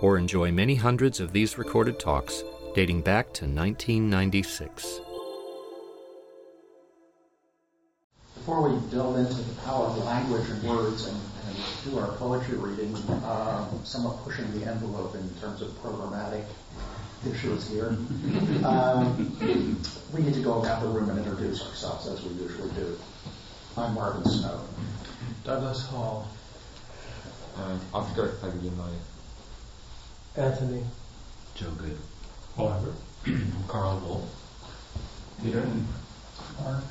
or enjoy many hundreds of these recorded talks dating back to 1996. Before we delve into the power of language and words and, and do our poetry reading, uh, somewhat pushing the envelope in terms of programmatic issues here, um, we need to go around the room and introduce ourselves as we usually do. I'm Marvin Snow. Douglas Hall. Uh, Oscar Aguilera. Anthony. Joe Good. Oliver. Carl Wolf. Peter. Mark.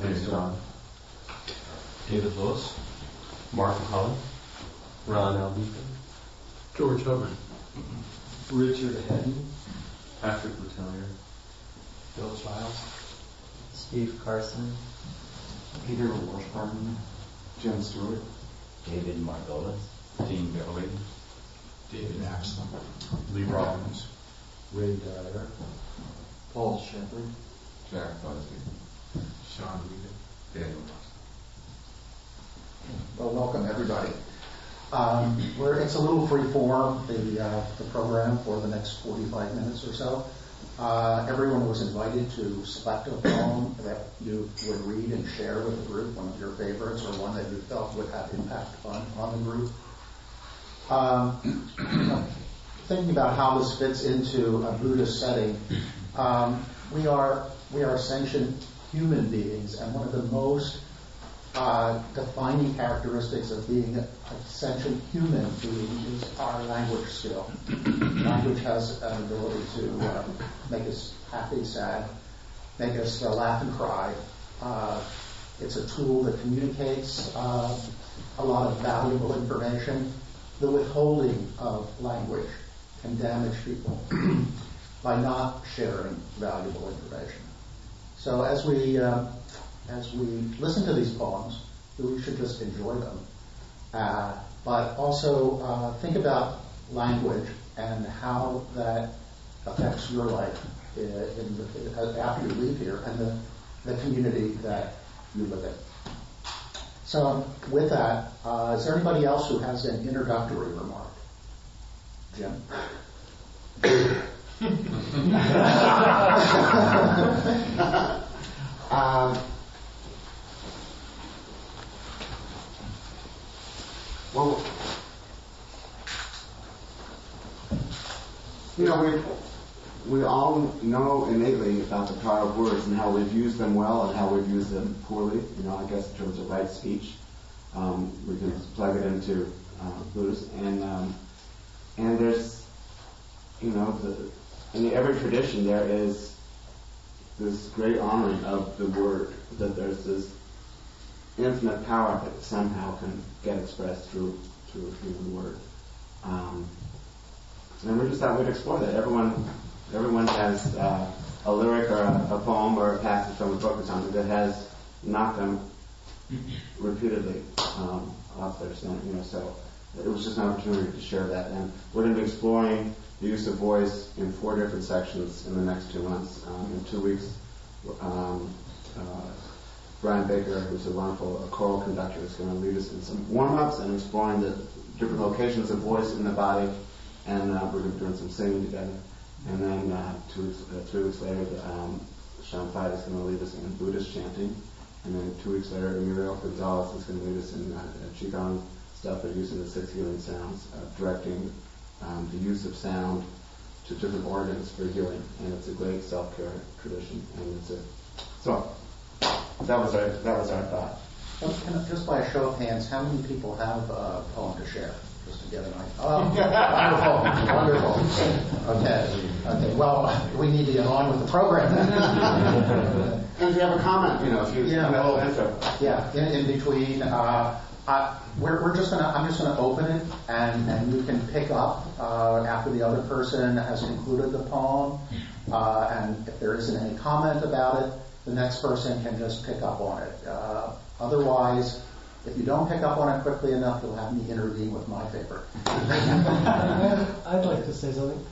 James John. David Lewis. Mark McCollum. Ron Albeeton. George Hubbard. Richard Hedden. Patrick Letellier. Bill Childs. Steve Carson. Peter Washburn. Jen Stewart. David Margolis. Dean Galloway. David Axel. Lee Robbins. Ray Dyer. Paul Shepard. Jack Busby. Sean Regan. Daniel Ross. Well, welcome everybody. Um, we're, it's a little free form, the, uh, the program for the next 45 minutes or so. Uh, everyone was invited to select a poem that you would read and share with the group, one of your favorites or one that you felt would have impact on, on the group. Um, thinking about how this fits into a Buddhist setting, um, we are we are sentient human beings, and one of the most uh, defining characteristics of being a sentient human being is our language skill. language has an ability to uh, make us happy, sad, make us uh, laugh and cry. Uh, it's a tool that communicates uh, a lot of valuable information. The withholding of language can damage people by not sharing valuable information. So as we uh, as we listen to these poems, we should just enjoy them, uh, but also uh, think about language and how that affects your life in, the, after you leave here and the, the community that you live in. So with that, uh, is there anybody else who has an introductory remark? Jim? um, well, you know, we we all know innately about the power of words and how we've used them well and how we've used them poorly. You know, I guess in terms of right speech, um, we can plug it into uh, and um, and there's you know the in every tradition there is this great honoring of the word, that there's this infinite power that somehow can get expressed through through, through the word. Um, and we just thought we'd explore that. Everyone everyone has uh, a lyric or a, a, poem or a passage from a book or something that has knocked them repeatedly um, off their center. You know, so it was just an opportunity to share that. And we're going to be exploring the use of voice in four different sections in the next two months. Um, in two weeks, um, uh, Brian Baker, who's a wonderful choral conductor, is going to lead us in some warm-ups and exploring the different locations of voice in the body. And uh, we're going to be doing some singing together. And then uh, two weeks, uh, three weeks later, um, Sean Fight is going to lead us in Buddhist chanting. And then two weeks later, Muriel Gonzalez is going to lead us in uh, Qigong stuff, but using the six healing sounds, uh, directing um, the use of sound to different organs for healing, and it's a great self-care tradition. And it's a so that was our that was our thought. Just by a show of hands, how many people have a poem to share? Just to get an idea. Oh, wonderful, wonderful. Okay, okay. Well, we need to get on with the program. and if you have a comment, you know, if you yeah. have a little intro. Yeah, in, in between. Uh, Uh, we're, we're just gonna, I'm just gonna open it and, and you can pick up, uh, after the other person has concluded the poem. Uh, and if there isn't any comment about it, the next person can just pick up on it. Uh, otherwise, if you don't pick up on it quickly enough, you'll have me intervene with my paper. I'd like to say something.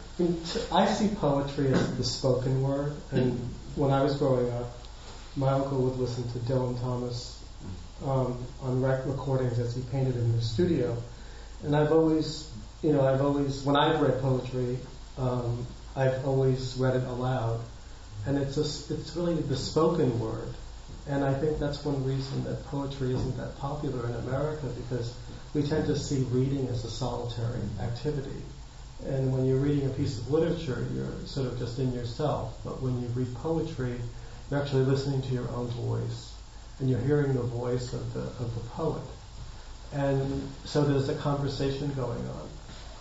I, see poetry as the spoken word, and when I was growing up, my uncle would listen to Dylan Thomas um, on rec- recordings as he painted in the studio, and I've always, you know, I've always, when I've read poetry, um, I've always read it aloud, and it's just, it's really the spoken word, and I think that's one reason that poetry isn't that popular in America because we tend to see reading as a solitary activity. And when you're reading a piece of literature, you're sort of just in yourself. But when you read poetry, you're actually listening to your own voice, and you're hearing the voice of the of the poet. And so there's a conversation going on.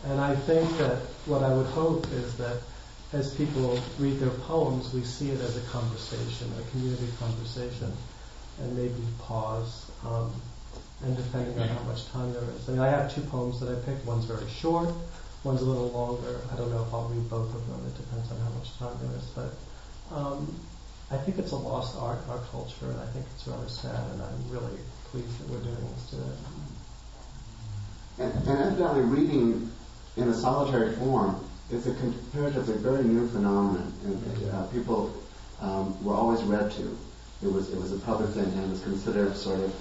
And I think that what I would hope is that as people read their poems, we see it as a conversation, a community conversation, and maybe pause. Um, and depending on how much time there is. I mean, I have two poems that I picked. One's very short, one's a little longer. I don't know if I'll read both of them. It depends on how much time there is. But um, I think it's a lost art, our culture, and I think it's rather sad. And I'm really pleased that we're doing this today. And, and evidently, reading in a solitary form is a comparatively very new phenomenon. And uh, people um, were always read to. It was it was a public thing and it was considered sort of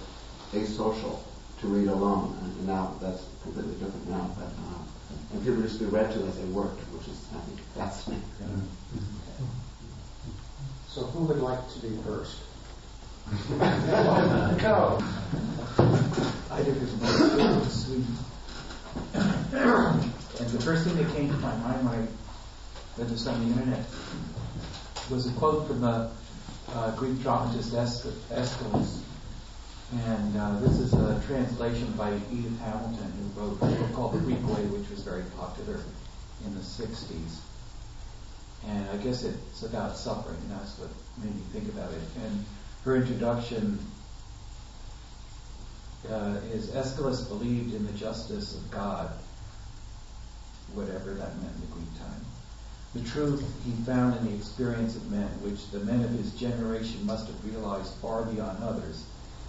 asocial to read alone. And now that's completely different now. But um, and people used to be read to as they worked, which is I think fascinating. So who would like to be first? Go. I did this one in Sweden. And the first thing that came to my mind when I read this on the internet was a quote from the uh, Greek dramatist Aeschylus. And uh, this is a translation by Edith Hamilton, who wrote a book called The Greek Way, which was very popular in the 60s. And I guess it's about suffering, and that's what made me think about it. And her introduction uh, is Aeschylus believed in the justice of God, whatever that meant in the Greek time. The truth he found in the experience of men, which the men of his generation must have realized far beyond others,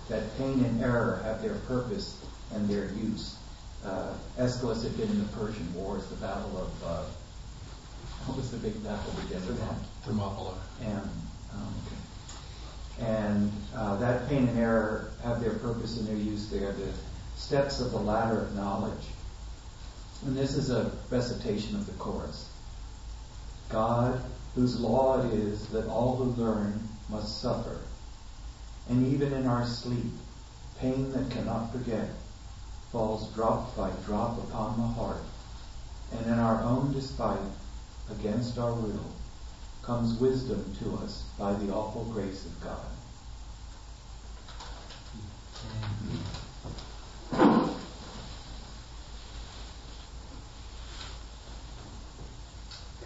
that pain and error have their purpose and their use. Uh, Aeschylus had been in the Persian Wars, the Battle of, uh, what was the big battle again? Thermopylae. And, um, and uh, that pain and error have their purpose and their use. They are the steps of the ladder of knowledge. And this is a recitation of the chorus. God, whose law it is that all who learn must suffer, and even in our sleep, pain that cannot forget falls drop by drop upon the heart, and in our own despite, against our will, comes wisdom to us by the awful grace of God.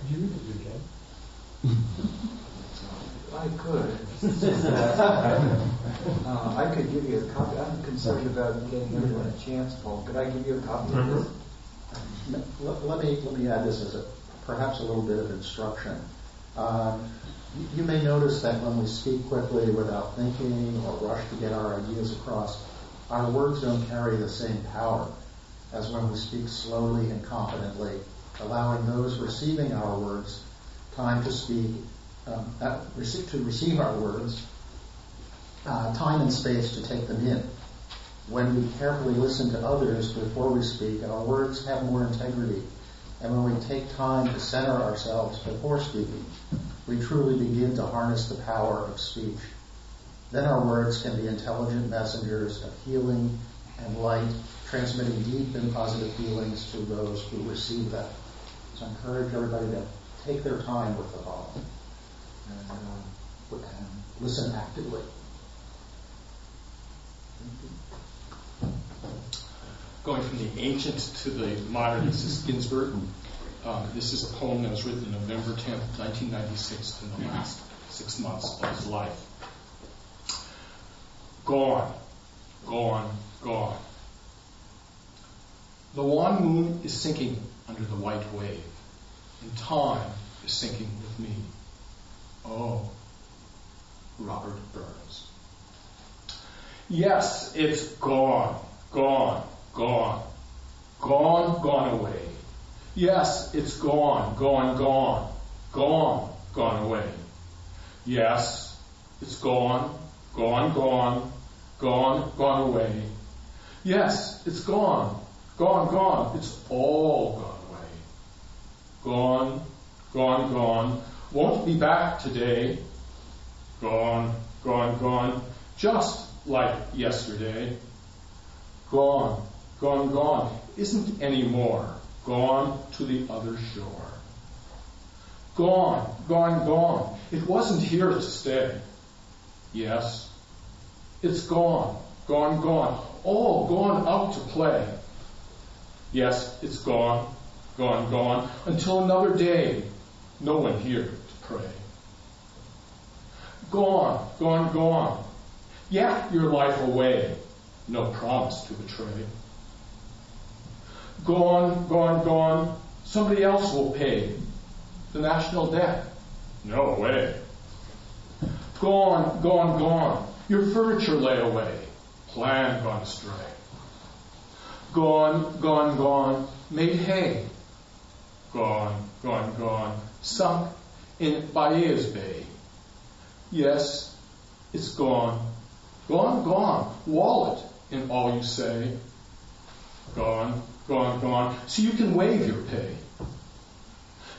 Could you read it again? I could. uh, I could give you a copy. I'm concerned about getting everyone a chance, Paul. Could I give you a copy of this? Let, let me let me add this as a perhaps a little bit of instruction. Um, you, you may notice that when we speak quickly without thinking or rush to get our ideas across, our words don't carry the same power as when we speak slowly and confidently, allowing those receiving our words time to speak, um, uh, to receive our words, uh, time and space to take them in. When we carefully listen to others before we speak, our words have more integrity. And when we take time to center ourselves before speaking, we truly begin to harness the power of speech. Then our words can be intelligent messengers of healing and light, transmitting deep and positive feelings to those who receive them. So I encourage everybody to take their time with the poem and, uh, listen actively. Going from the ancient to the modern, this is Ginsberg. Um, this is a poem that was written November 10th, 1996, in the last six months of his life. Gone, gone, go on, go on. The wan moon is sinking under the white wave, and time is sinking with me. Oh, Robert Burns. Yes, it's gone, gone, gone, gone, gone away. Yes, it's gone, gone, gone, gone, gone away. Yes, it's gone, gone, gone, gone, gone away. Yes, it's gone, gone, gone. It's all gone. Gone, gone, gone. Won't be back today. Gone, gone, gone. Just like yesterday. Gone, gone, gone. Isn't anymore. Gone to the other shore. Gone, gone, gone. It wasn't here to stay. Yes, it's gone, gone, gone. All gone out to play. Yes, it's gone, gone, gone. Until another day, no one here to pray. Gone, gone, gone. Yak your life away, no promise to betray. Gone, gone, gone. Somebody else will pay the national debt. No way. Gone, gone, gone. Your furniture lay away. Plan gone astray. Gone, gone, gone. Made hay. Gone, gone, gone. Sunk in Baez Bay. Yes, it's gone. Gone, gone. Wallet in all you say. Gone, gone, gone. So you can waive your pay.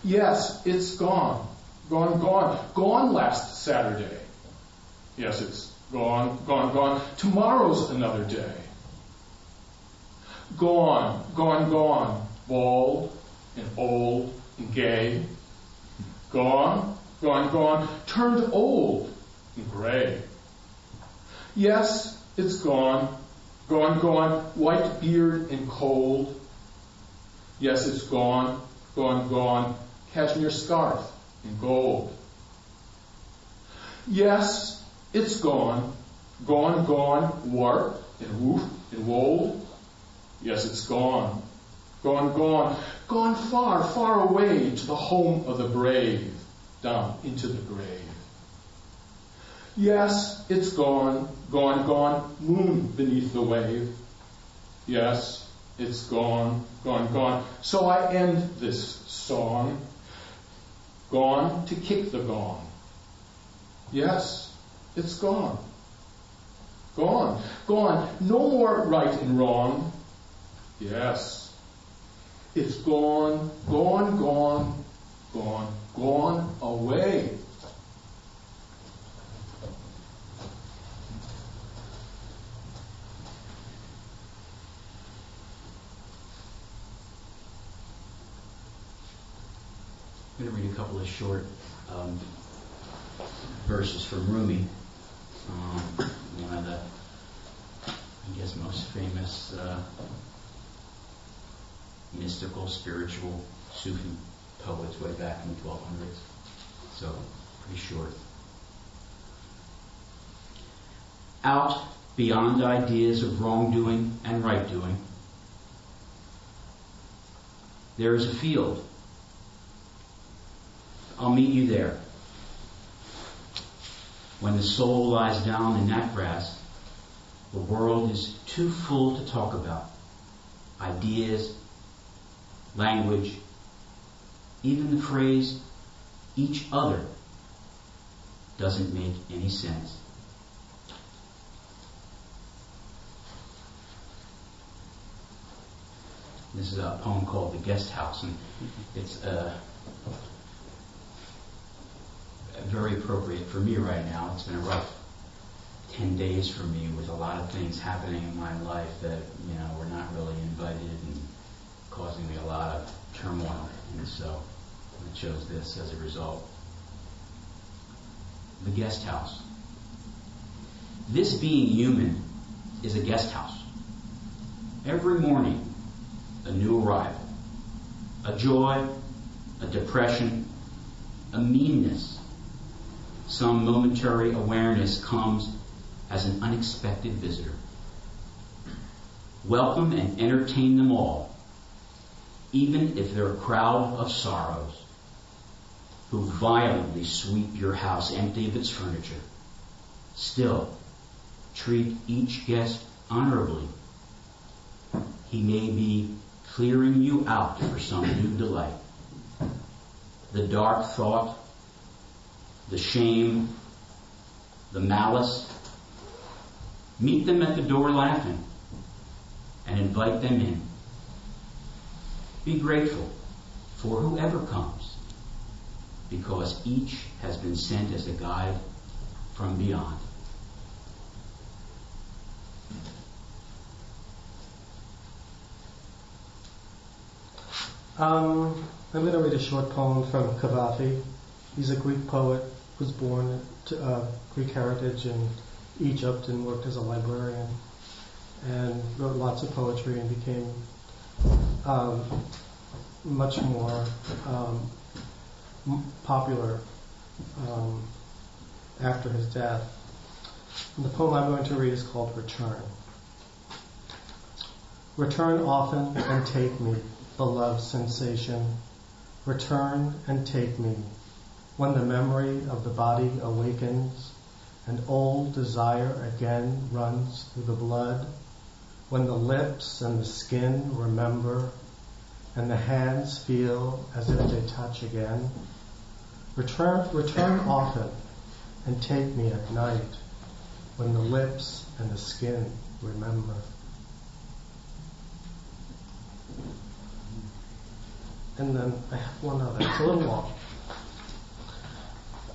Yes, it's gone. Gone, gone. Gone last Saturday. Yes, it's gone, gone, gone. Tomorrow's another day. Gone, gone, gone. Bald and old and gay. Gone, gone, gone. Turned old and gray. Yes, it's gone. Gone, gone. White beard and cold. Yes, it's gone. Gone, gone. Cashmere scarf and gold. Yes, it's gone. Gone, gone. Warp and woof and wold. Yes, it's gone. Gone, gone. Gone far, far away to the home of the brave. Down into the grave. Yes, it's gone, gone, gone, moon beneath the wave. Yes, it's gone, gone, gone. So I end this song. Gone to kick the gong. Yes, it's gone. Gone, gone. No more right and wrong. Yes, it's gone, gone, gone, gone, gone away. I'm going to read a couple of short um, verses from Rumi, um, one of the, I guess, most famous uh, mystical, spiritual Sufi poets way back in the 1200s. So, pretty short. Out beyond ideas of wrongdoing and right doing, there is a field I'll meet you there. When the soul lies down in that grass, the world is too full to talk about. Ideas, language, even the phrase each other doesn't make any sense. This is a poem called The Guest House, and it's uh, very appropriate for me right now. It's been a rough 10 days for me with a lot of things happening in my life that, you know, were not really invited and causing me a lot of turmoil. And so I chose this as a result. The guest house. This being human is a guest house. Every morning, a new arrival. A joy, a depression, a meanness, some momentary awareness comes as an unexpected visitor. Welcome and entertain them all even if they're a crowd of sorrows who violently sweep your house empty of its furniture, still treat each guest honorably. He may be clearing you out for some new delight. The dark thought, the shame, the malice, meet them at the door laughing and invite them in. Be grateful for whoever comes because each has been sent as a guide from beyond. Um, I'm going to read a short poem from Cavafy. He's a Greek poet, was born to uh, Greek heritage in Egypt and worked as a librarian and wrote lots of poetry and became um, much more um, popular um, after his death. And the poem I'm going to read is called Return. Return often and take me, beloved sensation. Return and take me when the memory of the body awakens and old desire again runs through the blood, when the lips and the skin remember and the hands feel as if they touch again. Return, return often and take me at night when the lips and the skin remember. And then I have one other. It's a little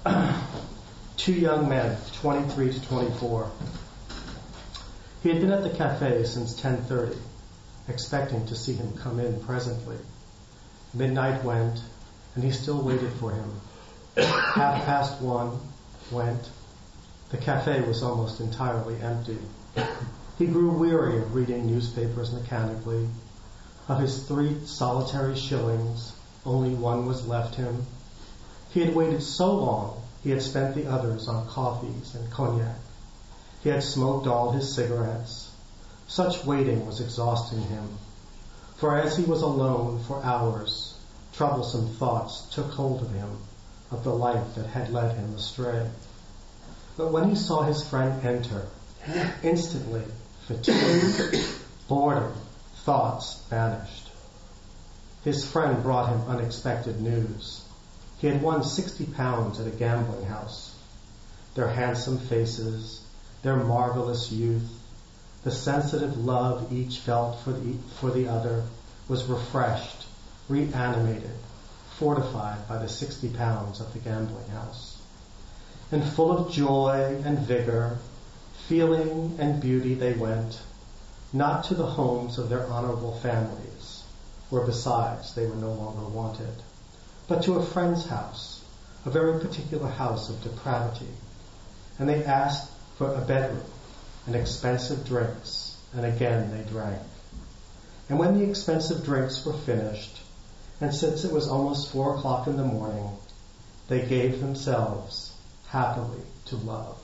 long. Two young men, 23 to 24. He had been at the cafe since 10:30, expecting to see him come in presently. Midnight went, and he still waited for him. Half past one went. The cafe was almost entirely empty. He grew weary of reading newspapers mechanically. Of his three solitary shillings, only one was left him. He had waited so long, he had spent the others on coffees and cognac. He had smoked all his cigarettes. Such waiting was exhausting him. For as he was alone for hours, troublesome thoughts took hold of him of the life that had led him astray. But when he saw his friend enter, instantly fatigue, boredom, thoughts vanished. His friend brought him unexpected news. He had won 60 pounds at a gambling house. Their handsome faces, their marvelous youth, the sensitive love each felt for the, for the other was refreshed, reanimated, fortified by the 60 pounds at the gambling house. And full of joy and vigor, feeling and beauty they went, not to the homes of their honorable families, where besides they were no longer wanted but to a friend's house, a very particular house of depravity. And they asked for a bedroom and expensive drinks, and again they drank. And when the expensive drinks were finished, and since it was almost four o'clock in the morning, they gave themselves happily to love.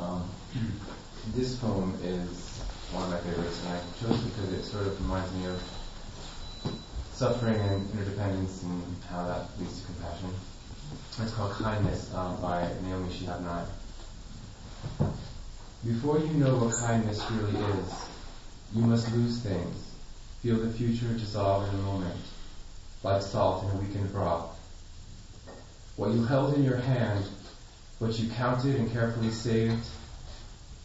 Um, this poem is one of my favorites, and I chose it because it sort of reminds me of suffering and interdependence and how that leads to compassion. It's called Kindness um, by Naomi Shihab Nye. Before you know what kindness really is, you must lose things, feel the future dissolve in a moment, like salt in a weakened broth. What you held in your hand what you counted and carefully saved.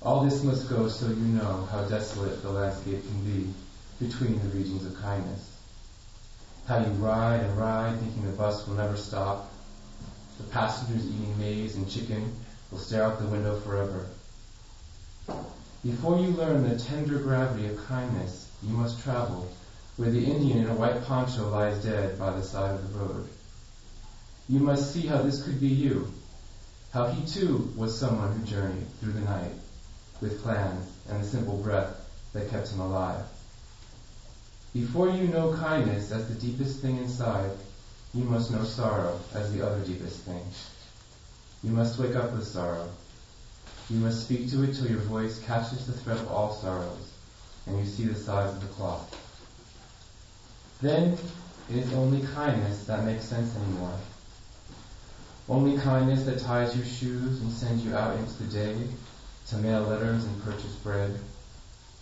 All this must go so you know how desolate the landscape can be between the regions of kindness. How you ride and ride thinking the bus will never stop. The passengers eating maize and chicken will stare out the window forever. Before you learn the tender gravity of kindness, you must travel where the Indian in a white poncho lies dead by the side of the road. You must see how this could be you, how he too was someone who journeyed through the night with plans and the simple breath that kept him alive. Before you know kindness as the deepest thing inside, you must know sorrow as the other deepest thing. You must wake up with sorrow. You must speak to it till your voice catches the thread of all sorrows, and you see the size of the cloth. Then it is only kindness that makes sense anymore. Only kindness that ties your shoes and sends you out into the day to mail letters and purchase bread.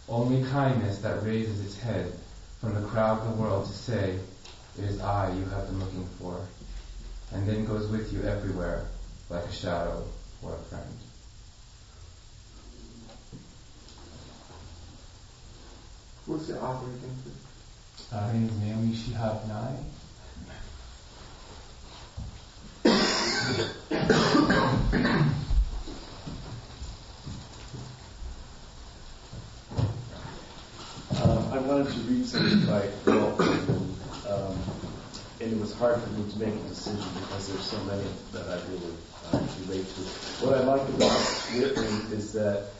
Only kindness that raises its head from the crowd of the world to say, It is I you have been looking for, and then goes with you everywhere like a shadow or a friend. What's the author again? Uh, her name is Naomi Shihab Nye. Um, I wanted to read something by Whitman, um, and it was hard for me to make a decision because there's so many that I really uh, relate to. What I like about Whitman is that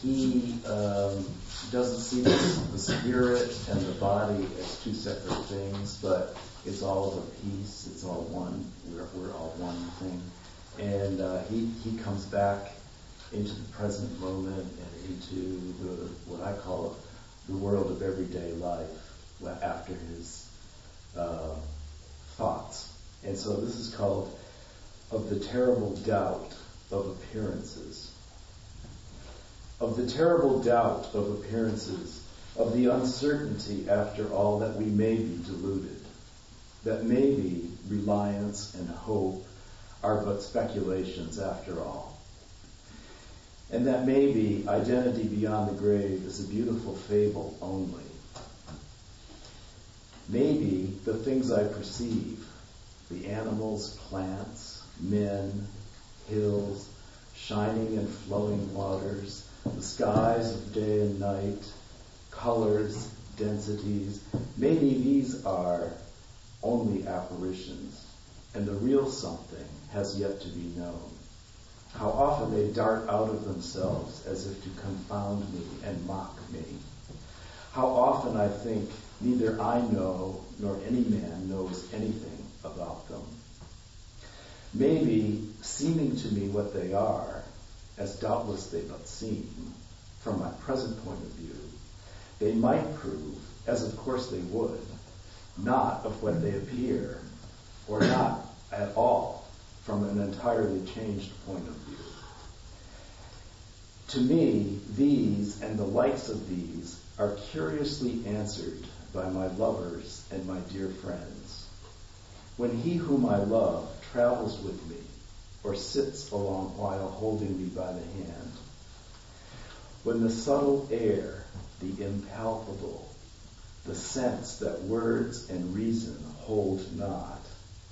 he um, doesn't see the, the spirit and the body as two separate things, but it's all of a piece. It's all one. We're, we're all one thing. And uh, he, he comes back into the present moment and into the, what I call the world of everyday life after his uh, thoughts. And so this is called Of the Terrible Doubt of Appearances. Of the terrible doubt of appearances, of the uncertainty after all that we may be deluded, that maybe reliance and hope are but speculations after all. And that maybe identity beyond the grave is a beautiful fable only. Maybe the things I perceive, the animals, plants, men, hills, shining and flowing waters, the skies of day and night, colors, densities, maybe these are only apparitions, and the real something has yet to be known. How often they dart out of themselves as if to confound me and mock me. How often I think neither I know nor any man knows anything about them. Maybe seeming to me what they are, as doubtless they but seem, from my present point of view, they might prove, as of course they would, not of what they appear, or not at all from an entirely changed point of view. To me, these and the likes of these are curiously answered by my lovers and my dear friends. When he whom I love travels with me, or sits a long while holding me by the hand, when the subtle air, the impalpable, the sense that words and reason hold not,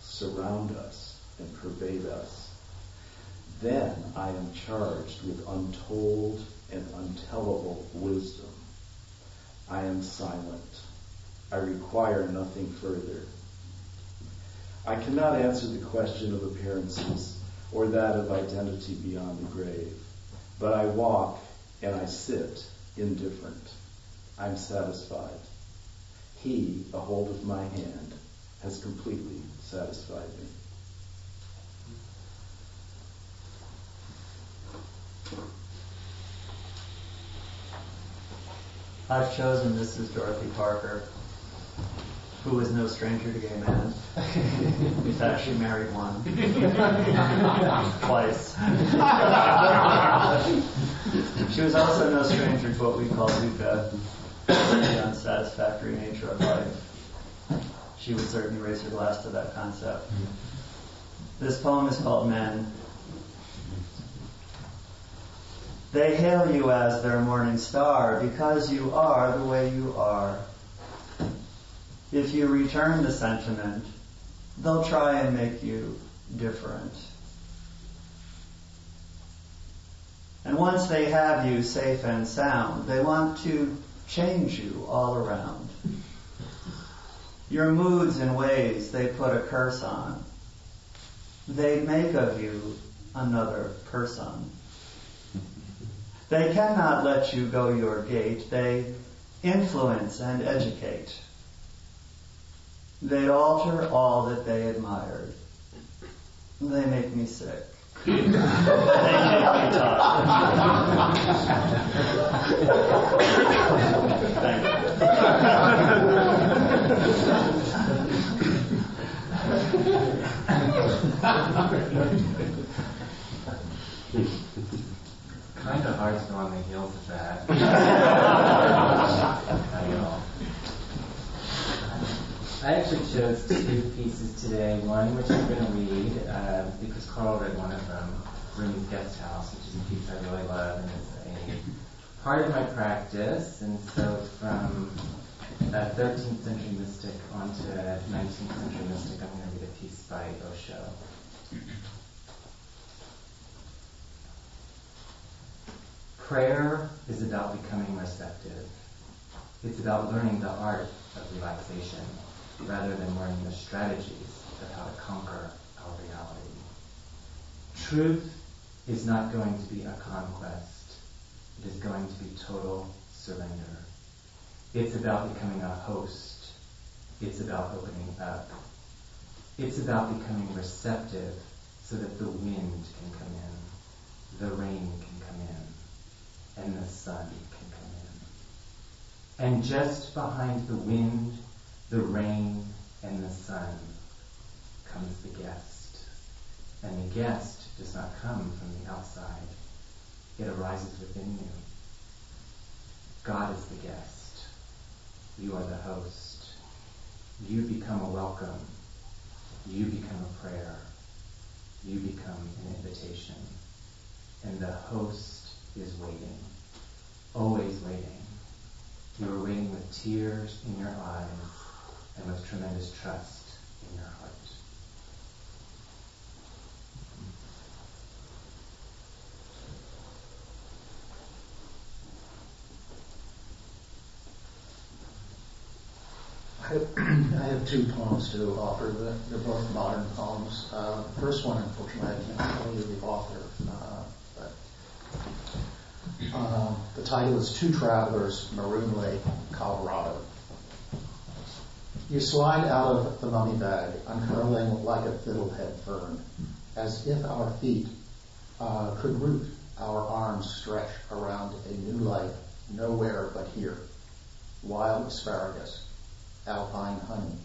surround us and pervade us, then I am charged with untold and untellable wisdom. I am silent. I require nothing further. I cannot answer the question of appearances or that of identity beyond the grave, but I walk and I sit indifferent. I'm satisfied. He, a hold of my hand, has completely satisfied me. I've chosen Mrs. Dorothy Parker, who is no stranger to gay men. In fact, she married one. Twice. she was also no stranger to what we call dukkha, the unsatisfactory nature of life. She would certainly raise her glass to that concept. This poem is called Men. They hail you as their morning star because you are the way you are. If you return the sentiment, they'll try and make you different. And once they have you safe and sound, they want to change you all around. Your moods and ways they put a curse on. They make of you another person. They cannot let you go your gait. They influence and educate. They alter all that they admired. They make me sick. kind of hard to go on the heels of that. I actually chose two pieces today. One, which I'm going to read, uh, because Carl read one of them, Rumi's Guest House, which is a piece I really love, and it's a part of my practice. And so from a 13th century mystic onto a 19th century mystic. I'm going to read a piece by Osho. Prayer is about becoming receptive. It's about learning the art of relaxation rather than learning the strategies of how to conquer our reality. Truth is not going to be a conquest. It is going to be total surrender. It's about becoming a host. It's about opening up. It's about becoming receptive so that the wind can come in, the rain and the sun can come in. And just behind the wind, the rain, and the sun comes the guest. And the guest does not come from the outside. It arises within you. God is the guest. You are the host. You become a welcome. You become a prayer. You become an invitation. And the host is waiting. Always waiting. You were waiting with tears in your eyes and with tremendous trust in your heart. I have, two poems to offer. They're, both modern poems. Uh, the first one, unfortunately, I can't tell you the author, uh, uh, the title is Two Travelers, Maroon Lake, Colorado. You slide out of the mummy bag, uncurling like a fiddlehead fern, as if our feet uh, could root, our arms stretch around a new life nowhere but here. Wild asparagus, alpine honey.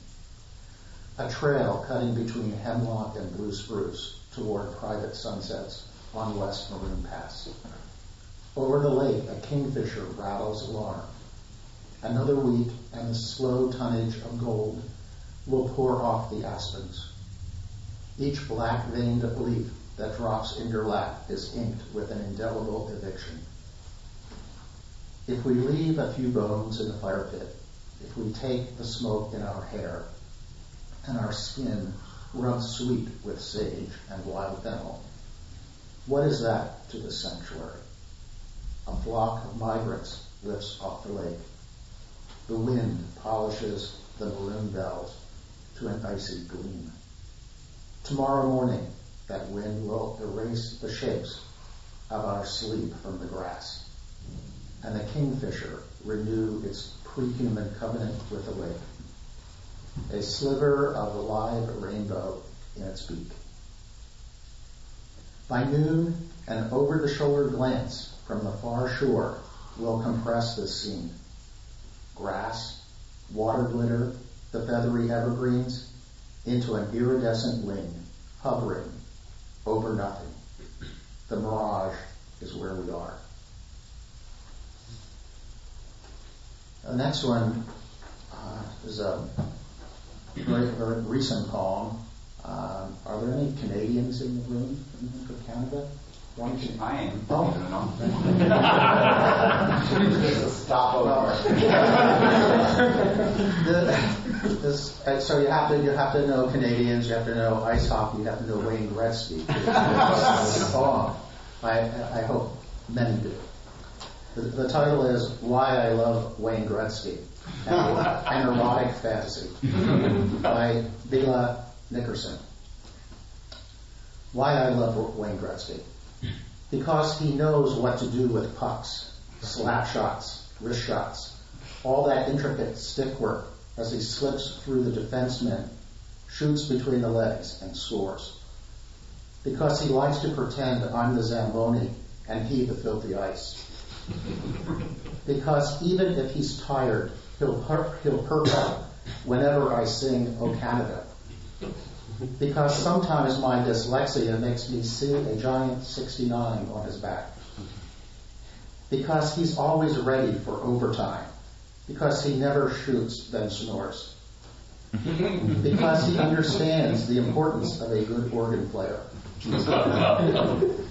A trail cutting between hemlock and blue spruce toward private sunsets on West Maroon Pass. Over the lake, a kingfisher rattles alarm. Another week, and the slow tonnage of gold will pour off the aspens. Each black veined leaf that drops in your lap is inked with an indelible eviction. If we leave a few bones in the fire pit, if we take the smoke in our hair, and our skin rubs sweet with sage and wild fennel, what is that to the sanctuary? A flock of migrants lifts off the lake. The wind polishes the maroon bells to an icy gleam. Tomorrow morning, that wind will erase the shapes of our sleep from the grass, and the kingfisher renew its pre-human covenant with the lake. A sliver of a live rainbow in its beak. By noon, an over-the-shoulder glance from the far shore will compress this scene. Grass, water glitter, the feathery evergreens, into an iridescent wing, hovering over nothing. The mirage is where we are. The next one uh, is a very, very recent poem. Um, are there any Canadians in the room from Canada? Don't? I am. Oh. I don't know. Just a stopover. the, this, uh, so you have to you have to know Canadians, you have to know ice hockey, you have to know Wayne Gretzky. poem. I, I hope many do. The, the title is Why I Love Wayne Gretzky, an, an erotic fantasy by Bila Nickerson. Why I love Wayne Gretzky. Because he knows what to do with pucks, slap shots, wrist shots, all that intricate stick work as he slips through the defensemen, shoots between the legs, and scores. Because he likes to pretend I'm the Zamboni and he the filthy ice. because even if he's tired, he'll, per- he'll perk up whenever I sing O Canada. Because sometimes my dyslexia makes me see a giant 69 on his back. Because he's always ready for overtime. Because he never shoots then snores. because he understands the importance of a good organ player.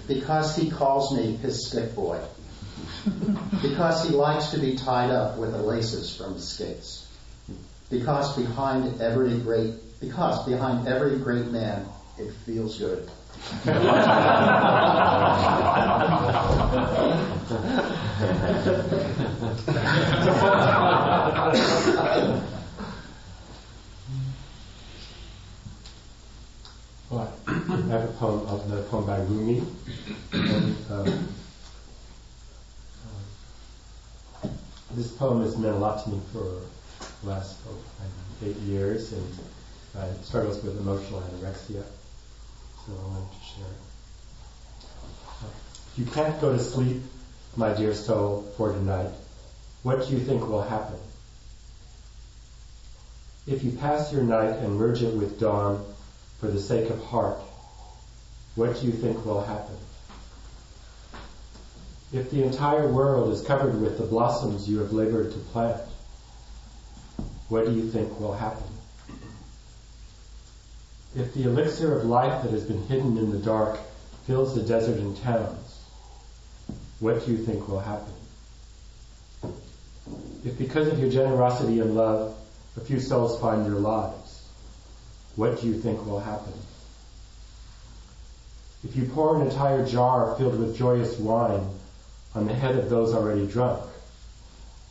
because he calls me his stick boy. because he likes to be tied up with the laces from his skates. Because behind every great because behind every great man it feels good. Well, I have a poem, another poem by Rumi. And, um, uh, this poem has meant a lot to me for the last oh, eight years, and uh, struggles with emotional anorexia. So I wanted to share it. You can't go to sleep, my dear soul, for tonight. What do you think will happen? If you pass your night and merge it with dawn for the sake of heart, what do you think will happen? If the entire world is covered with the blossoms you have labored to plant, what do you think will happen? If the elixir of life that has been hidden in the dark fills the desert and towns, what do you think will happen? If because of your generosity and love, a few souls find your lives, what do you think will happen? If you pour an entire jar filled with joyous wine on the head of those already drunk,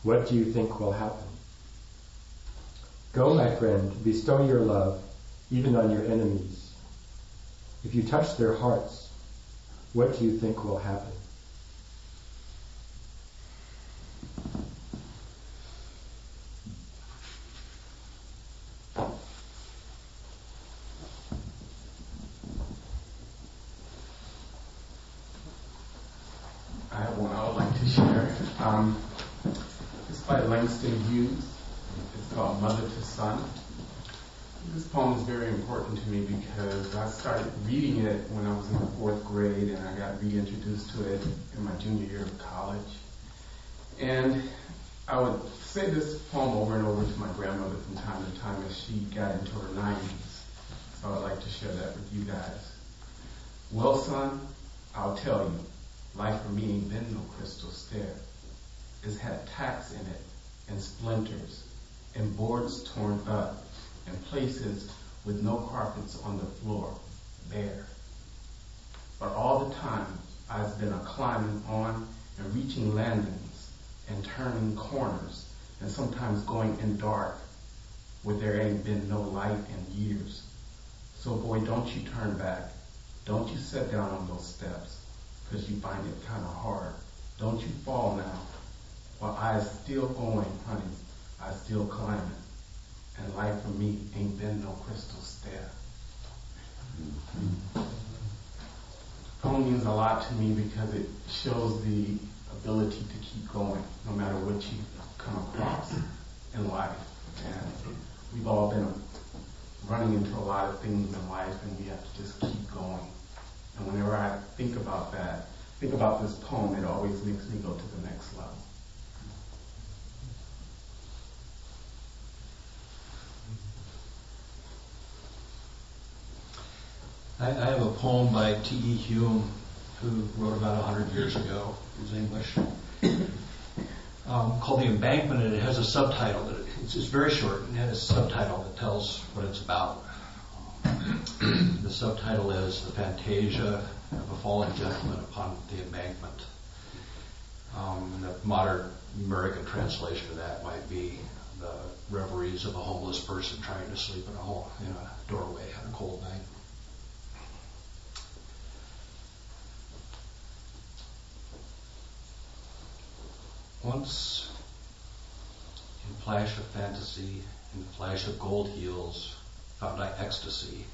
what do you think will happen? Go, my friend, bestow your love even on your enemies. If you touch their hearts, what do you think will happen? I have one I would like to share. Um, it's by Langston Hughes. It's called Mother to Son. This poem is very important to me because I started reading it when I was in the fourth grade and I got reintroduced to it in my junior year of college. And I would say this poem over and over to my grandmother from time to time as she got into her 90s. So I'd like to share that with you guys. Well, son, I'll tell you, life for me ain't been no crystal stair. It's had tacks in it and splinters and boards torn up and places with no carpets on the floor, bare. But all the time, I've been a climbing on and reaching landings and turning corners and sometimes going in dark where there ain't been no light in years. So boy, don't you turn back. Don't you sit down on those steps because you find it kind of hard. Don't you fall now. While I is still going, honey, I still climbing and life for me ain't been no crystal stair. Poem means a lot to me because it shows the ability to keep going no matter what you come across in life. And we've all been running into a lot of things in life and we have to just keep going. And whenever I think about that, think about this poem, it always makes me go to the next level. I, I have a poem by T.E. Hulme, who wrote about 100 years ago. He's English. Um, called The Embankment, and it has a subtitle. That it's, it's very short, and it has a subtitle that tells what it's about. the subtitle is The Fantasia of a Fallen Gentleman Upon the Embankment. Um, the modern American translation of that might be the reveries of a homeless person trying to sleep in a, hole, in a doorway on a cold night. Once, in flash of fantasy, in flash of gold heels, found I ecstasy.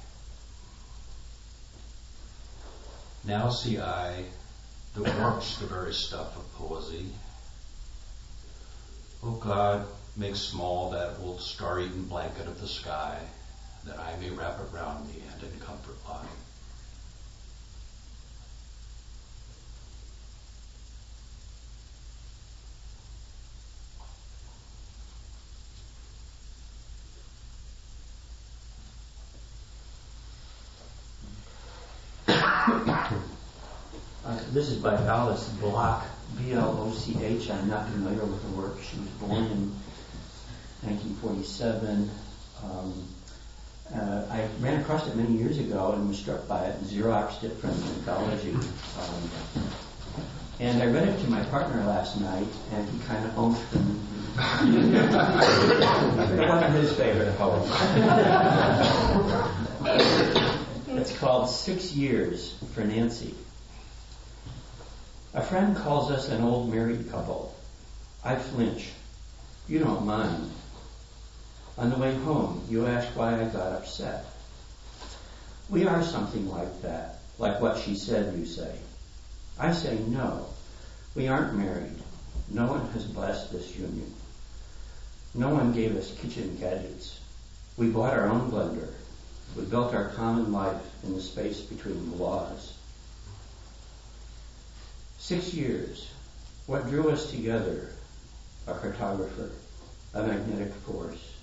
Now see I the works, the very stuff of poesy. O God, make small that old star-eaten blanket of the sky, that I may wrap it round me and in comfort lie. Uh, this is by Alice Bloch, B-L-O-C-H. I'm not familiar with the work. She was born in 1947. Um, uh, I ran across it many years ago and was struck by it Xeroxed it from anthology. Um, and I read it to my partner last night, and he kind of owned it wasn't his favorite poem. it's called Six Years for Nancy. A friend calls us an old married couple. I flinch. You don't mind. On the way home, you ask why I got upset. We are something like that, like what she said, you say. I say no. We aren't married. No one has blessed this union. No one gave us kitchen gadgets. We bought our own blender. We built our common life in the space between the laws. Six years. What drew us together? A cartographer, a magnetic force,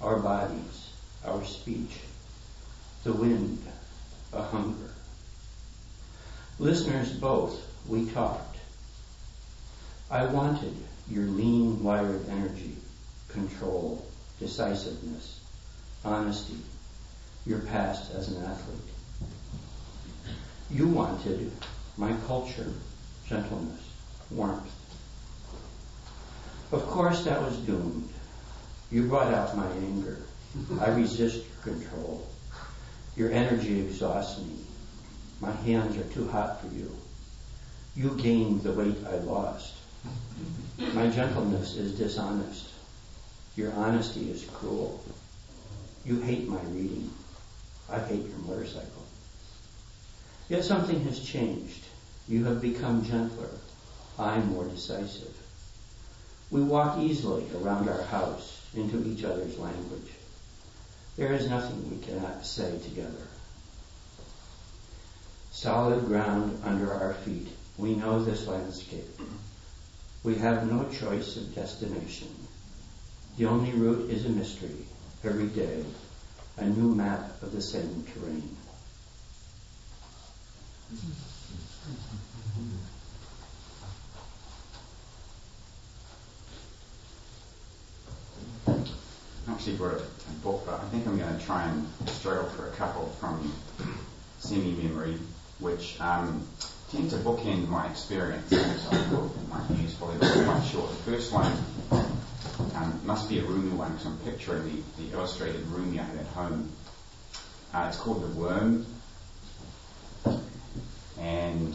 our bodies, our speech, the wind, a hunger. Listeners both, we talked. I wanted your lean, wired energy, control, decisiveness, honesty, your past as an athlete. You wanted my culture, gentleness, warmth. Of course, that was doomed. You brought out my anger. I resist your control. Your energy exhausts me. My hands are too hot for you. You gained the weight I lost. My gentleness is dishonest. Your honesty is cruel. You hate my reading. I hate your motorcycle. Yet something has changed. You have become gentler. I more decisive. We walk easily around our house into each other's language. There is nothing we cannot say together. Solid ground under our feet. We know this landscape. We have no choice of destination. The only route is a mystery. Every day, a new map of the same terrain. I actually brought a, a book, but I think I'm going to try and struggle for a couple from semi-memory, which um, tend to bookend my experience. So I might useful, but quite short. The first one um, must be a Rumi one, because I'm picturing the, the illustrated Rumi I have at home. Uh, it's called The Worm, and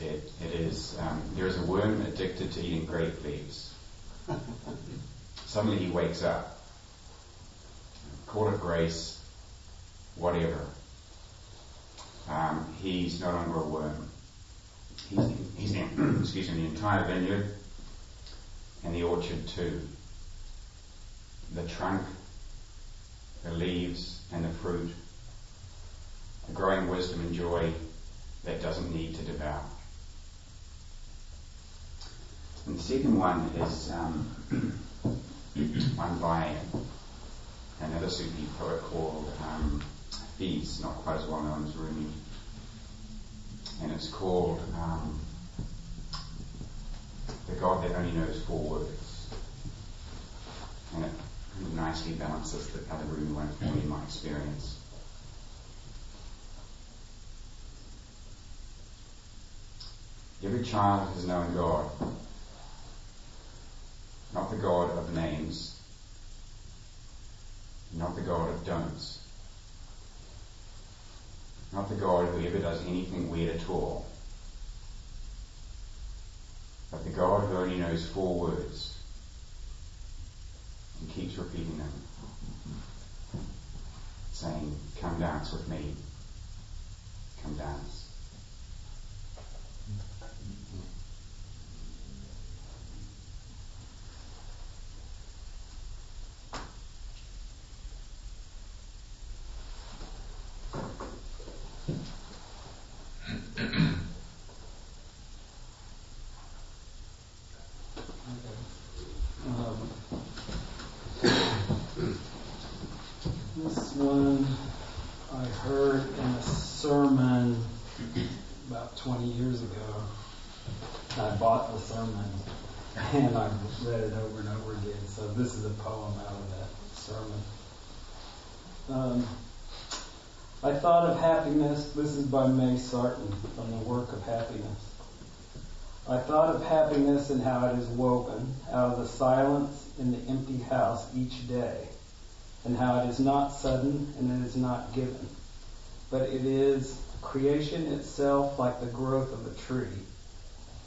it, it is, um, there is a worm addicted to eating grape leaves. Suddenly he wakes up. Call it grace, whatever. Um, he's no longer a worm. He's, he's in, excuse me, the entire vineyard and the orchard too. The trunk, the leaves, and the fruit. A growing wisdom and joy that doesn't need to devour. And the second one is um, one by another Sufi poet called um, not quite as well known as Rumi. And it's called um, The God That Only Knows Four Words. And it nicely balances the other Rumi one for me in my experience. Every child has known God, not the God of names, not the God of don'ts, not the God who ever does anything weird at all, but the God who only knows four words and keeps repeating them, saying, Come dance with me, come dance. Um, this one I heard in a sermon about 20 years ago. I bought the sermon and I read it over and over again. So this is a poem out of that sermon. Um, I thought of happiness. This is by May Sarton from the work of happiness. I thought of happiness and how it is woven out of the silence in the empty house each day, and how it is not sudden and it is not given, but it is creation itself like the growth of a tree.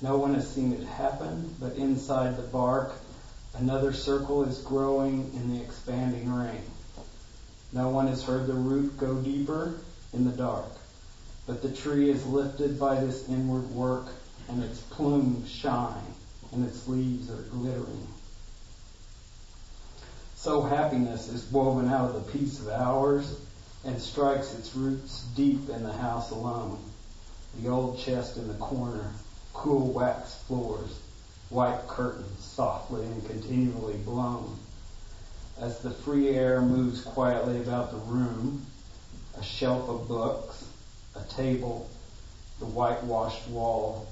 No one has seen it happen, but inside the bark, another circle is growing in the expanding rain. No one has heard the root go deeper in the dark, but the tree is lifted by this inward work and its plumes shine, and its leaves are glittering. So happiness is woven out of the peace of hours and strikes its roots deep in the house alone. The old chest in the corner, cool wax floors, white curtains softly and continually blown. As the free air moves quietly about the room, a shelf of books, a table, the whitewashed wall,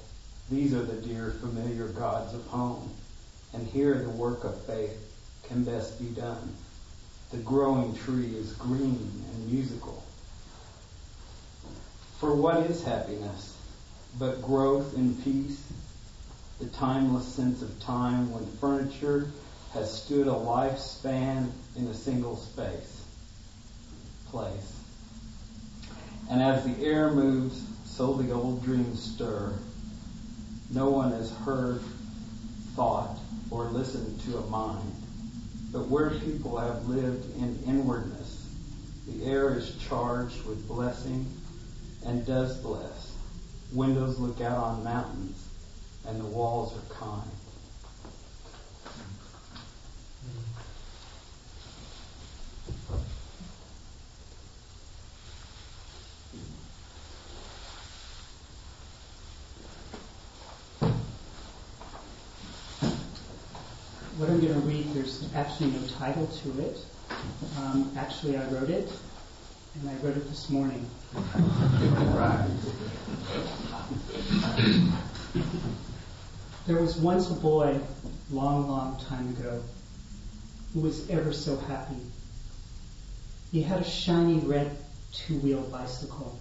these are the dear familiar gods of home. And here the work of faith can best be done. The growing tree is green and musical. For what is happiness but growth in peace? The timeless sense of time when furniture has stood a lifespan in a single space, place. And as the air moves, so the old dreams stir no one has heard, thought, or listened to a mind. But where people have lived in inwardness, the air is charged with blessing and does bless. Windows look out on mountains, and the walls are kind. what I'm going to read, there's actually no title to it. Um, actually, I wrote it, and I wrote it this morning. there was once a boy, long, long time ago, who was ever so happy. He had a shiny red two-wheel bicycle,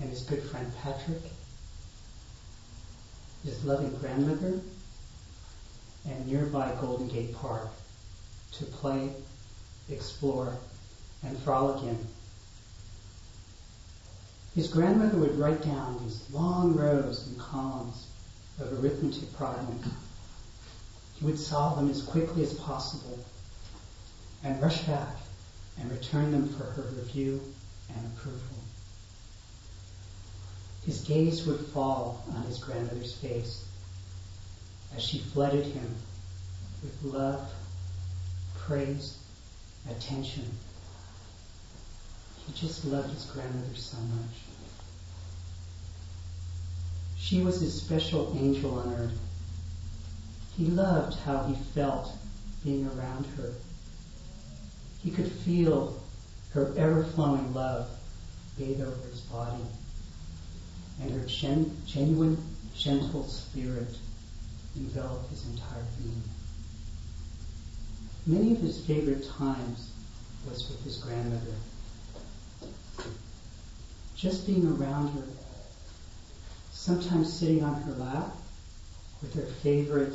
and his good friend Patrick, his loving grandmother, and nearby Golden Gate Park to play, explore, and frolic in. His grandmother would write down these long rows and columns of arithmetic problems. He would solve them as quickly as possible and rush back and return them for her review and approval. His gaze would fall on his grandmother's face as she flooded him with love, praise, attention. He just loved his grandmother so much. She was his special angel on earth. He loved how he felt being around her. He could feel her ever flowing love bathe over his body and her gen- genuine, gentle spirit envelop his entire being. Many of his favorite times was with his grandmother. Just being around her, sometimes sitting on her lap with her favorite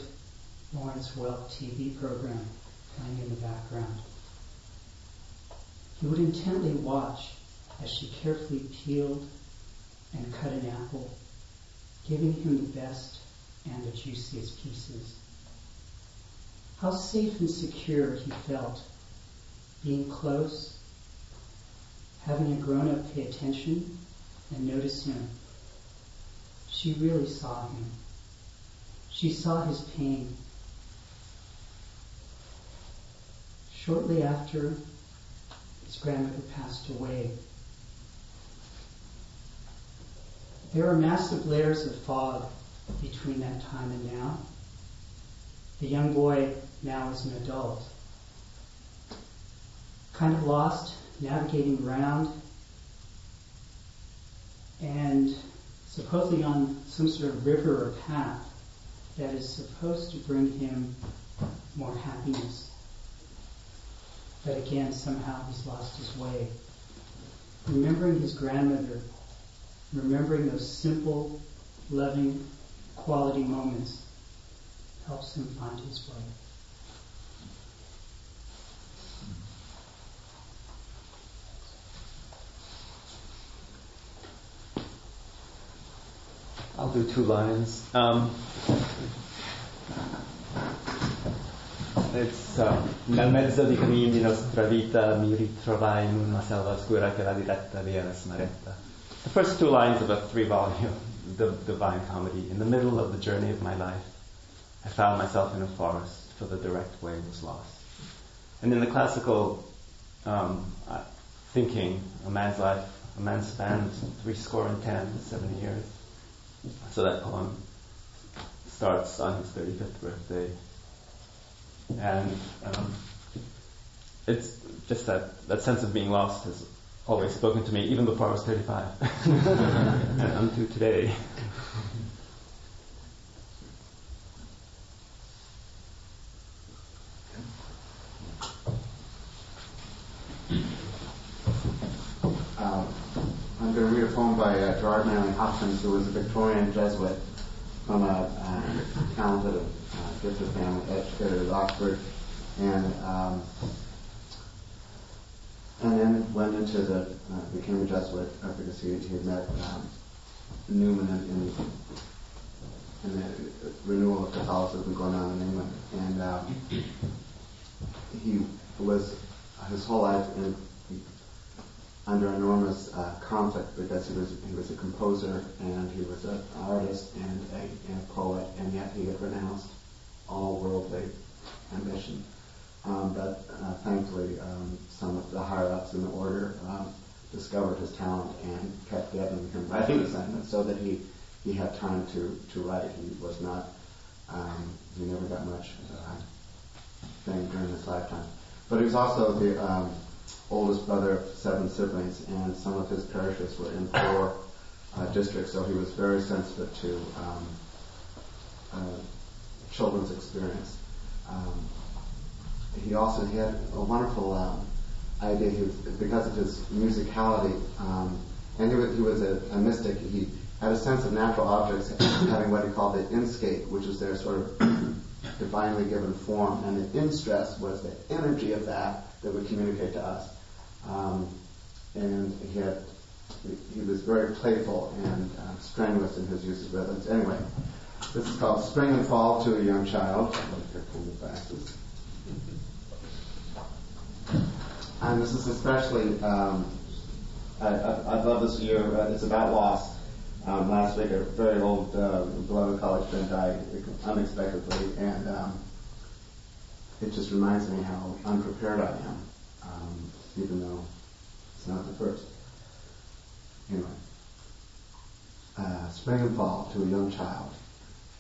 Lawrence Welk TV program playing in the background. He would intently watch as she carefully peeled and cut an apple, giving him the best and the juiciest pieces. How safe and secure he felt being close, having a grown up pay attention and notice him. She really saw him. She saw his pain. Shortly after, his grandmother passed away. There are massive layers of fog between that time and now. The young boy now is an adult. Kind of lost, navigating around, and supposedly on some sort of river or path that is supposed to bring him more happiness. But again, somehow he's lost his way. Remembering his grandmother, remembering those simple, loving, quality moments helps him find his way. I'll do two lines. Um, it's uh, nel mezzo di cammini di nostra vita mi ritrovai in una selva oscura che la diretta via la smaretta. The first two lines of a three-volume the Divine Comedy. In the middle of the journey of my life, I found myself in a forest, for the direct way was lost. And in the classical um, uh, thinking, a man's life, a man spans three score and ten, seventy years. So that poem starts on his 35th birthday. And um, it's just that, that sense of being lost has always spoken to me, even before I was 35. and unto today. Um, I'm going to read a poem by uh, Gerard Manley Hopkins, who was a Victorian Jesuit from a uh, talented, uh, gifted family, educated at Oxford, and um, and then went into the uh, became a Jesuit uh, because he, had met um, Newman in, in, in the renewal of Catholicism going on in England, and um, he was his whole life in under enormous uh, conflict because he was he was a composer and he was an artist and a, and a poet, and yet he had renounced all worldly ambition. Um, but uh, thankfully, um, some of the higher ups in the order um, discovered his talent and kept giving him writing assignments so that he he had time to to write. He was not um, he never got much uh, fame during his lifetime. But he was also the um, oldest brother of seven siblings, and some of his parishes were in poor uh, districts, so he was very sensitive to um, uh, children's experience. Um, he also he had a wonderful um, idea. He was, because of his musicality, um, and he was, he was a, a, mystic. He had a sense of natural objects having what he called the inscape, which is their sort of divinely given form, and the in stress was the energy of that that would communicate to us. Um, and he had he was very playful and uh, strenuous in his use of rhythms. Anyway, this is called Spring and Fall to a Young Child. And this is especially, um, I, I, I, love this year, uh, it's about loss. Um, last week, a very old uh, beloved college friend died unexpectedly, and um, it just reminds me how unprepared I am um, even though it's not the first. Anyway, uh, spring and fall to a young child.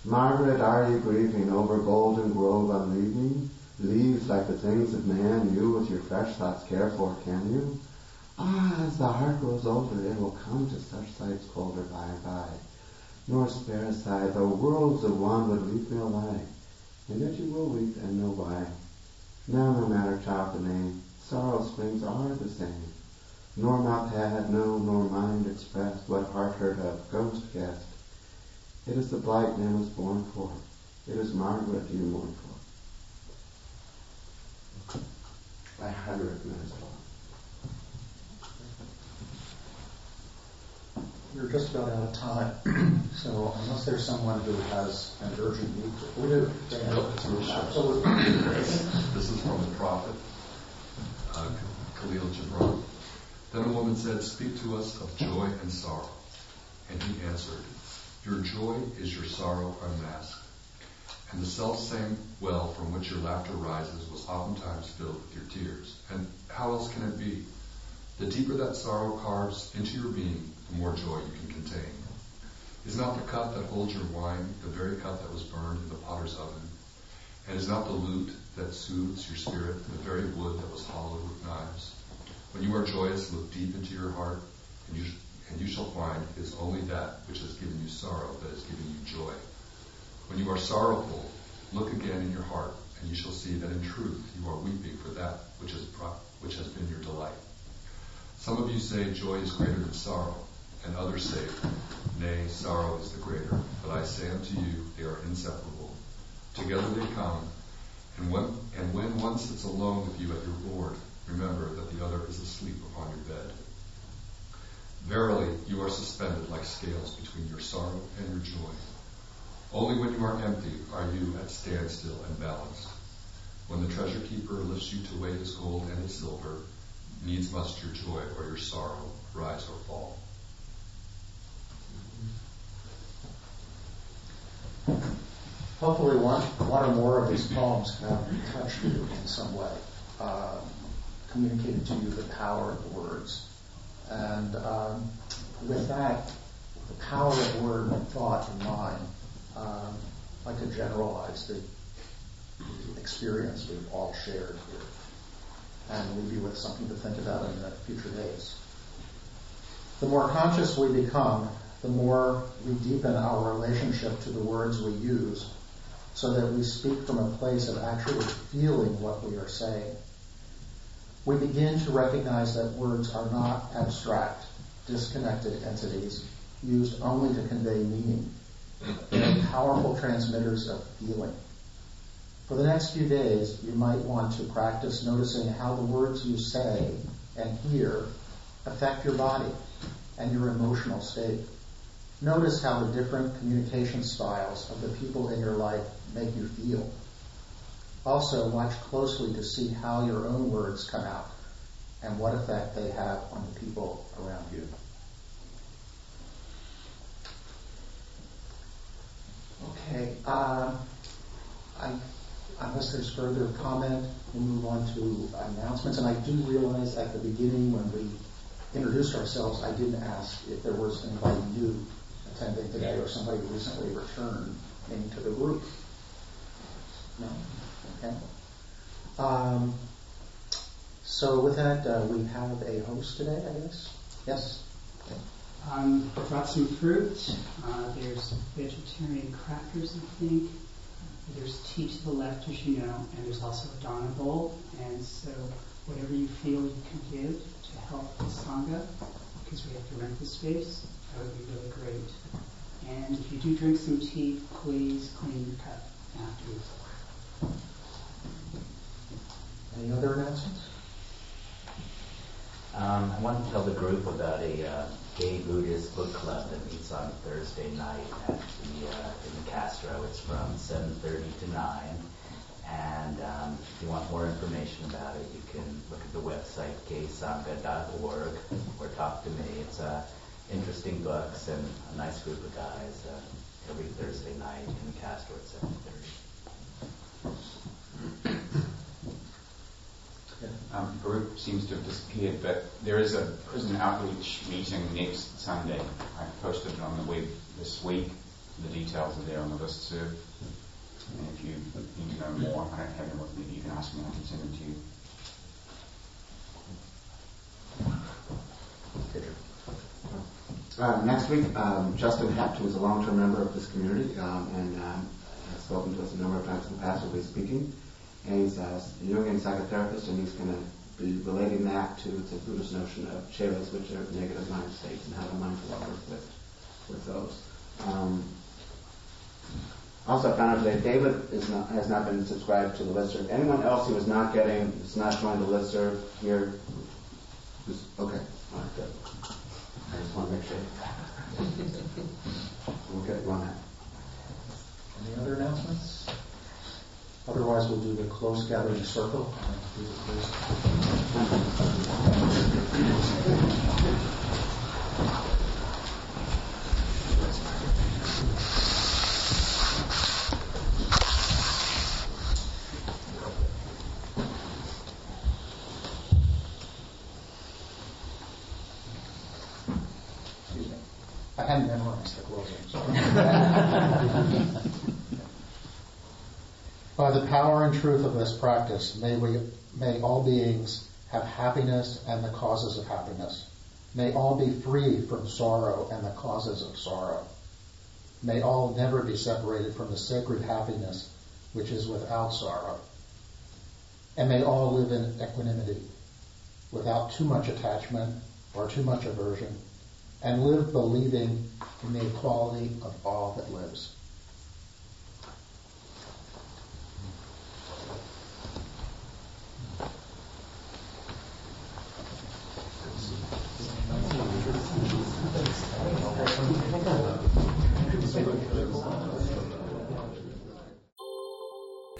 Margaret, are you grieving over Golden Grove on leaving? Leaves like the things of man you with your fresh thoughts care for, can you? Ah, as the heart grows older, it will come to such sights colder by and by. Nor spare a sigh, though worlds of one would weep me alive. And yet you will weep and know why. Now no matter, child, the name, sorrow springs are the same. Nor mouth had no, nor mind expressed, what heart heard of, ghost guessed. It is the blight man was born for. It is Margaret you mourn for. By Margaret Mansfield. We're just about out of time, so unless there's someone who has an urgent need to... We do. Absolutely. This is from the prophet uh, Kahlil Gibran. Then a woman said, Speak to us of joy and sorrow. And he answered, Your joy is your sorrow unmasked. And the self-same well from which your laughter rises was oftentimes filled with your tears. And how else can it be? The deeper that sorrow carves into your being, the more joy you can contain. Is not the cup that holds your wine the very cup that was burned in the potter's oven? And is not the lute that soothes your spirit the very wood that was hollowed with knives? When you are joyous, look deep into your heart, and you, and you shall find it is only that which has given you sorrow that has given you joy. When you are sorrowful, look again in your heart, and you shall see that in truth you are weeping for that which, is, which has been your delight. Some of you say joy is greater than sorrow, and others say, Nay, sorrow is the greater. But I say unto you, they are inseparable. Together they come, and when, and when one sits alone with you at your board, remember that the other is asleep upon your bed. Verily, you are suspended like scales between your sorrow and your joy. Only when you are empty are you at standstill and balanced. When the treasure keeper lifts you to weigh his gold and his silver, needs must your joy or your sorrow rise or fall. Hopefully, one, one or more of these poems have touched you in some way, uh, communicated to you the power of words. And um, with that, the power of word and thought in mind, um, I could generalize the experience we've all shared here and leave you with something to think about in the future days. The more conscious we become, the more we deepen our relationship to the words we use so that we speak from a place of actually feeling what we are saying. We begin to recognize that words are not abstract, disconnected entities used only to convey meaning. They powerful transmitters of feeling. For the next few days, you might want to practice noticing how the words you say and hear affect your body and your emotional state. Notice how the different communication styles of the people in your life make you feel. Also, watch closely to see how your own words come out and what effect they have on the people around you. Okay, uh, I unless there's further comment, we'll move on to announcements. And I do realize at the beginning when we introduced ourselves, I didn't ask if there was anybody new attending today or somebody recently returned into the group. No? Okay. Um, so with that, uh, we have a host today, I guess. Yes? Okay. Um, brought some fruit. Uh, there's vegetarian crackers, I think. There's tea to the left, as you know, and there's also a dana bowl. And so, whatever you feel you can give to help the sangha, because we have to rent the space, that would be really great. And if you do drink some tea, please clean your cup afterwards. Any other announcements? Um, I want to tell the group about a uh, gay Buddhist book club that meets on Thursday night at the uh, in the Castro. It's from 7:30 to 9. And um, if you want more information about it, you can look at the website gaysangha.org or talk to me. It's uh, interesting books and a nice group of guys uh, every Thursday night in the Castro at 7:30. Um, group seems to have disappeared, but there is a prison outreach meeting next Sunday. I posted it on the web this week. The details are there on the list serve. And if you need to know more, I don't have them with me, you can ask me, I can send them to you. Uh, next week, um, Justin Hept, who is a long-term member of this community um, and um, has spoken to us a number of times in the past, will be speaking. And he's a Jungian psychotherapist, and he's going to be relating that to the Buddhist notion of kleshas, which are negative mind states, and how the mind will work with, with those. Um, also, I found out today David not, has not been subscribed to the listserv. Anyone else who is not getting, is not joined the listserv here? okay, all right, good. I just want to make sure. we'll get it on that. Any other announcements? Otherwise, we'll do the close gathering circle. hadn't memorized the closing. Sorry. By the power and truth of this practice, may we, may all beings have happiness and the causes of happiness. May all be free from sorrow and the causes of sorrow. May all never be separated from the sacred happiness which is without sorrow. And may all live in equanimity, without too much attachment or too much aversion, and live believing in the equality of all that lives.